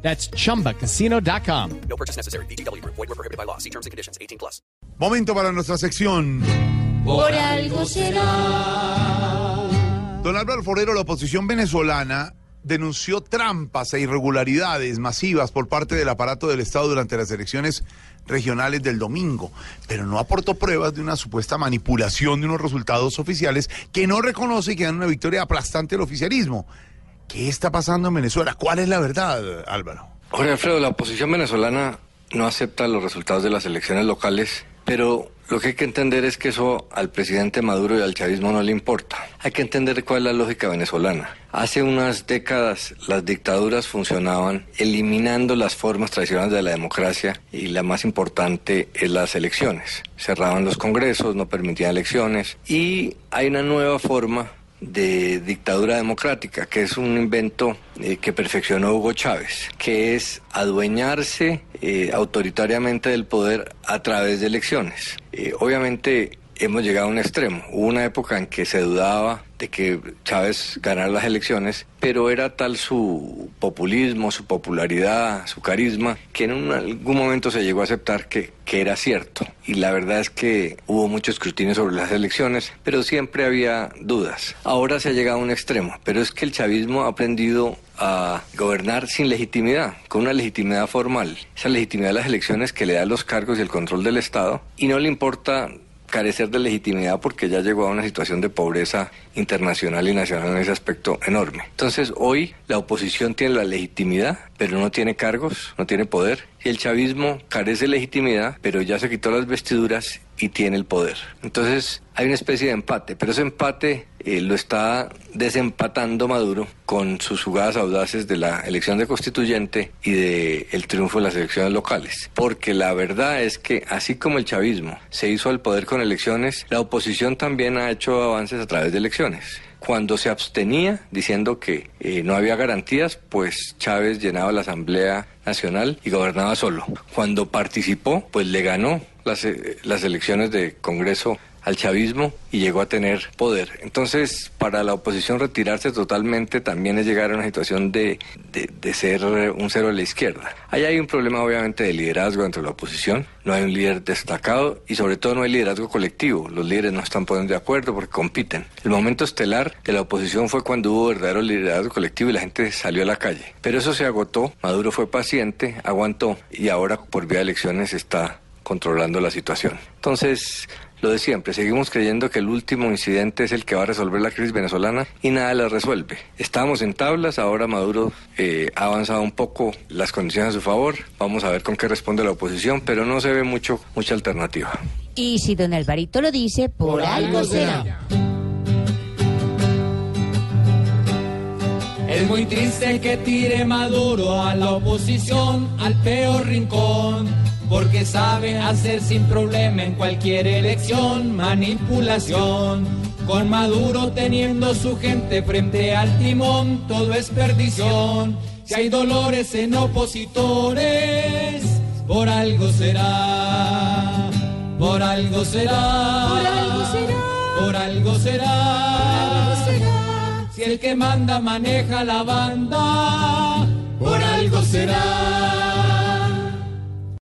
That's chumbacasino.com. No purchase necessary. BGW. Void were prohibited by law. See terms and conditions. 18 plus. Momento para nuestra sección. Por algo será. Don Álvaro Forero, la oposición venezolana denunció trampas e irregularidades masivas por parte del aparato del Estado durante las elecciones regionales del domingo, pero no aportó pruebas de una supuesta manipulación de unos resultados oficiales que no reconoce y que dan una victoria aplastante al oficialismo. ¿Qué está pasando en Venezuela? ¿Cuál es la verdad, Álvaro? Jorge Alfredo, la oposición venezolana no acepta los resultados de las elecciones locales, pero lo que hay que entender es que eso al presidente Maduro y al chavismo no le importa. Hay que entender cuál es la lógica venezolana. Hace unas décadas las dictaduras funcionaban eliminando las formas tradicionales de la democracia y la más importante es las elecciones. Cerraban los congresos, no permitían elecciones y hay una nueva forma de dictadura democrática, que es un invento eh, que perfeccionó Hugo Chávez, que es adueñarse eh, autoritariamente del poder a través de elecciones. Eh, obviamente hemos llegado a un extremo. Hubo una época en que se dudaba de que Chávez ganara las elecciones, pero era tal su populismo, su popularidad, su carisma, que en un- algún momento se llegó a aceptar que, que era cierto. Y la verdad es que hubo mucho escrutinio sobre las elecciones, pero siempre había dudas. Ahora se ha llegado a un extremo, pero es que el chavismo ha aprendido a gobernar sin legitimidad, con una legitimidad formal. Esa legitimidad de las elecciones que le da los cargos y el control del Estado, y no le importa carecer de legitimidad porque ya llegó a una situación de pobreza internacional y nacional en ese aspecto enorme. Entonces hoy la oposición tiene la legitimidad, pero no tiene cargos, no tiene poder, y el chavismo carece de legitimidad, pero ya se quitó las vestiduras y tiene el poder. Entonces hay una especie de empate, pero ese empate eh, lo está desempatando Maduro con sus jugadas audaces de la elección de constituyente y de el triunfo de las elecciones locales. Porque la verdad es que así como el chavismo se hizo al poder con elecciones, la oposición también ha hecho avances a través de elecciones. Cuando se abstenía diciendo que eh, no había garantías, pues Chávez llenaba la Asamblea Nacional y gobernaba solo. Cuando participó, pues le ganó las, eh, las elecciones de Congreso al chavismo y llegó a tener poder. Entonces, para la oposición retirarse totalmente también es llegar a una situación de, de, de ser un cero a la izquierda. Ahí hay un problema obviamente de liderazgo entre la oposición, no hay un líder destacado y sobre todo no hay liderazgo colectivo. Los líderes no están poniendo de acuerdo porque compiten. El momento estelar de la oposición fue cuando hubo verdadero liderazgo colectivo y la gente salió a la calle. Pero eso se agotó, Maduro fue paciente, aguantó y ahora por vía de elecciones está controlando la situación. Entonces, lo de siempre, seguimos creyendo que el último incidente es el que va a resolver la crisis venezolana y nada la resuelve. Estábamos en tablas, ahora Maduro eh, ha avanzado un poco las condiciones a su favor, vamos a ver con qué responde la oposición, pero no se ve mucho, mucha alternativa. Y si don Alvarito lo dice, por, algo será. Es muy triste que tire Maduro a la oposición al peor rincón, porque sabe hacer sin problema en cualquier elección manipulación. Con Maduro teniendo su gente frente al timón, todo es perdición. Si hay dolores en opositores, por algo será, por algo será, Por algo será. por algo será. Por algo será. Si el que manda maneja la banda,